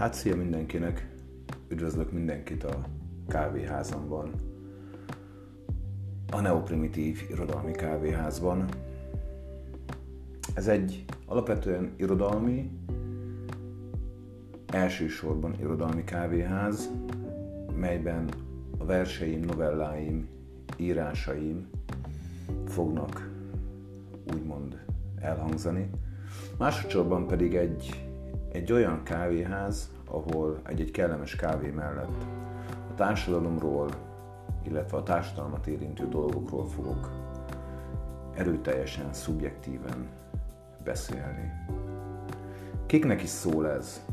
Hát szia mindenkinek, üdvözlök mindenkit a kávéházamban, a neoprimitív irodalmi kávéházban. Ez egy alapvetően irodalmi, elsősorban irodalmi kávéház, melyben a verseim, novelláim, írásaim fognak úgymond elhangzani. Másodszorban pedig egy egy olyan kávéház, ahol egy-egy kellemes kávé mellett a társadalomról, illetve a társadalmat érintő dolgokról fogok erőteljesen, szubjektíven beszélni. Kiknek is szól ez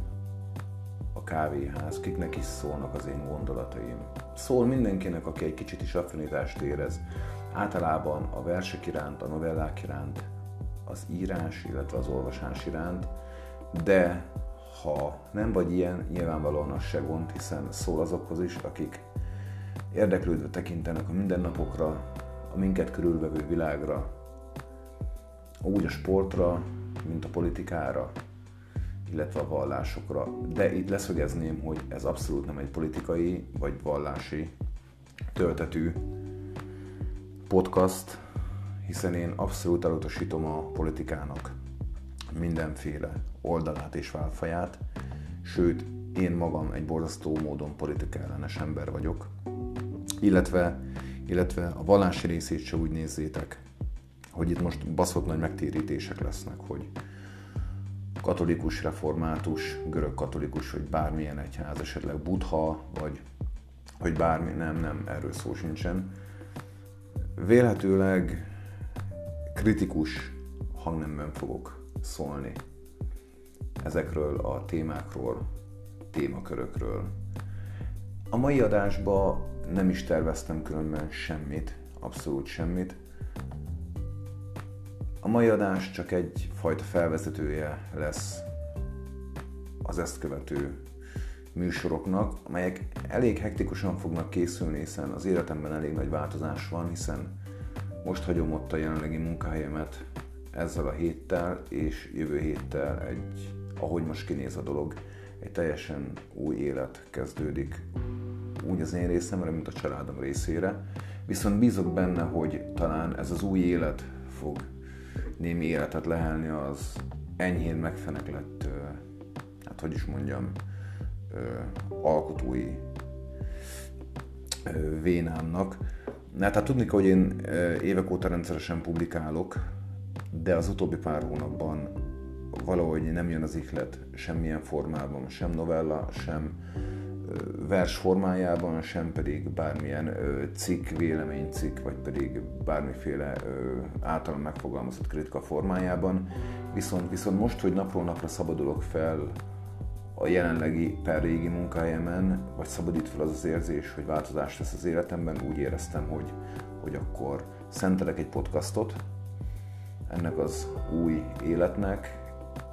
a kávéház, kiknek is szólnak az én gondolataim. Szól mindenkinek, aki egy kicsit is affinitást érez, általában a versek iránt, a novellák iránt, az írás, illetve az olvasás iránt, de ha nem vagy ilyen, nyilvánvalóan az se gond, hiszen szól azokhoz is, akik érdeklődve tekintenek a mindennapokra, a minket körülvevő világra, úgy a sportra, mint a politikára, illetve a vallásokra. De itt leszögezném, hogy ez abszolút nem egy politikai vagy vallási töltetű podcast, hiszen én abszolút elutasítom a politikának mindenféle oldalát és válfaját, sőt, én magam egy borzasztó módon politika ellenes ember vagyok, illetve, illetve a vallási részét se úgy nézzétek, hogy itt most baszott nagy megtérítések lesznek, hogy katolikus, református, görög katolikus, vagy bármilyen egyház, esetleg buddha, vagy, vagy bármi, nem, nem, erről szó sincsen. Vélhetőleg kritikus hangnemben fogok szólni ezekről a témákról, témakörökről. A mai adásba nem is terveztem különben semmit, abszolút semmit. A mai adás csak egy fajta felvezetője lesz az ezt követő műsoroknak, amelyek elég hektikusan fognak készülni, hiszen az életemben elég nagy változás van, hiszen most hagyom ott a jelenlegi munkahelyemet, ezzel a héttel, és jövő héttel egy, ahogy most kinéz a dolog, egy teljesen új élet kezdődik. Úgy az én részemre, mint a családom részére. Viszont bízok benne, hogy talán ez az új élet fog némi életet lehelni az enyhén megfeneklett, hát hogy is mondjam, alkotói vénámnak. Hát, hát tudni hogy én évek óta rendszeresen publikálok, de az utóbbi pár hónapban valahogy nem jön az ihlet semmilyen formában, sem novella, sem vers formájában, sem pedig bármilyen cikk, véleménycikk, vagy pedig bármiféle általam megfogalmazott kritika formájában. Viszont, viszont most, hogy napról napra szabadulok fel a jelenlegi per régi munkájemen, vagy szabadít fel az az érzés, hogy változás lesz az életemben, úgy éreztem, hogy, hogy akkor szentelek egy podcastot, ennek az új életnek,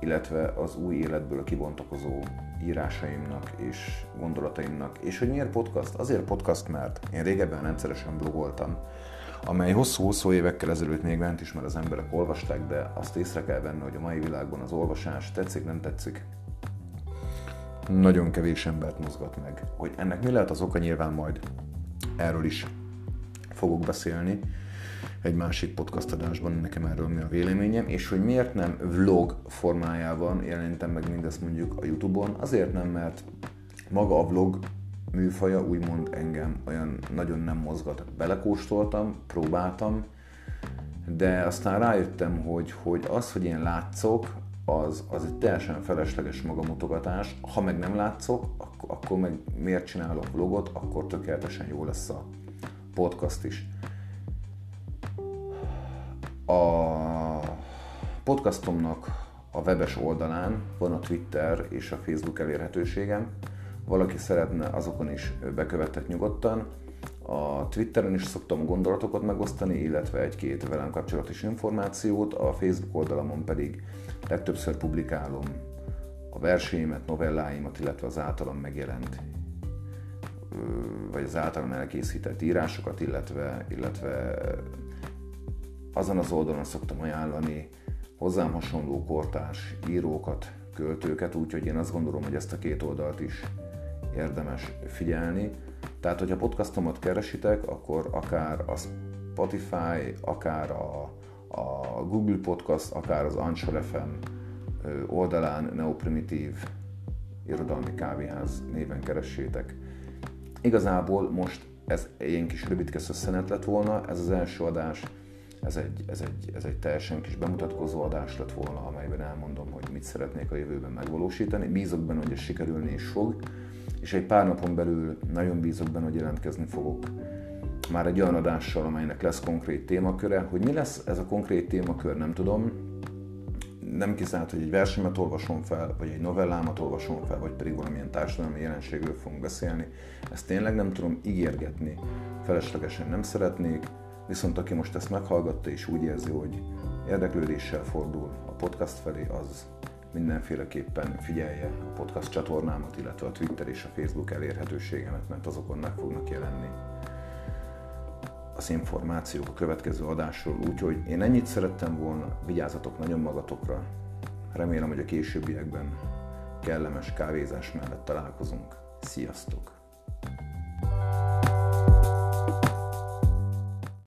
illetve az új életből kibontakozó írásaimnak és gondolataimnak. És hogy miért podcast? Azért podcast, mert én régebben rendszeresen blogoltam, amely hosszú-hosszú évekkel ezelőtt még ment is, mert az emberek olvasták, de azt észre kell venni, hogy a mai világban az olvasás tetszik, nem tetszik. Nagyon kevés embert mozgat meg. Hogy ennek mi lehet az oka, nyilván majd erről is fogok beszélni egy másik podcast adásban, nekem erről mi a véleményem, és hogy miért nem vlog formájában jelentem meg mindezt mondjuk a Youtube-on, azért nem, mert maga a vlog műfaja úgymond engem olyan nagyon nem mozgat. Belekóstoltam, próbáltam, de aztán rájöttem, hogy, hogy az, hogy én látszok, az, az egy teljesen felesleges magamutogatás. Ha meg nem látszok, akkor, akkor meg miért csinálok vlogot, akkor tökéletesen jó lesz a podcast is. A podcastomnak a webes oldalán van a Twitter és a Facebook elérhetőségem. Valaki szeretne azokon is bekövetett nyugodtan. A Twitteren is szoktam gondolatokat megosztani, illetve egy-két velem kapcsolatos információt, a Facebook oldalamon pedig legtöbbször publikálom a verseimet, novelláimat, illetve az általam megjelent vagy az általam elkészített írásokat, illetve, illetve azon az oldalon szoktam ajánlani hozzám hasonló kortárs írókat, költőket, úgyhogy én azt gondolom, hogy ezt a két oldalt is érdemes figyelni. Tehát, hogyha podcastomat keresitek, akkor akár a Spotify, akár a, a Google Podcast, akár az Anchor FM oldalán Neoprimitív Irodalmi Kávéház néven keressétek. Igazából most ez ilyen kis rövidkesz szenet lett volna, ez az első adás, ez egy, ez, egy, ez egy teljesen kis bemutatkozó adás lett volna, amelyben elmondom, hogy mit szeretnék a jövőben megvalósítani. Bízok benne, hogy ez sikerülni is fog, és egy pár napon belül nagyon bízok benne, hogy jelentkezni fogok már egy olyan adással, amelynek lesz konkrét témaköre. Hogy mi lesz ez a konkrét témakör, nem tudom. Nem kizárt, hogy egy versenyt olvasom fel, vagy egy novellámat olvasom fel, vagy pedig valamilyen társadalmi jelenségről fogunk beszélni. Ezt tényleg nem tudom ígérgetni. Feleslegesen nem szeretnék, viszont aki most ezt meghallgatta és úgy érzi, hogy érdeklődéssel fordul a podcast felé, az mindenféleképpen figyelje a podcast csatornámat, illetve a Twitter és a Facebook elérhetőségemet, mert azokon meg fognak jelenni az információk a következő adásról. Úgyhogy én ennyit szerettem volna, vigyázzatok nagyon magatokra. Remélem, hogy a későbbiekben kellemes kávézás mellett találkozunk. Sziasztok!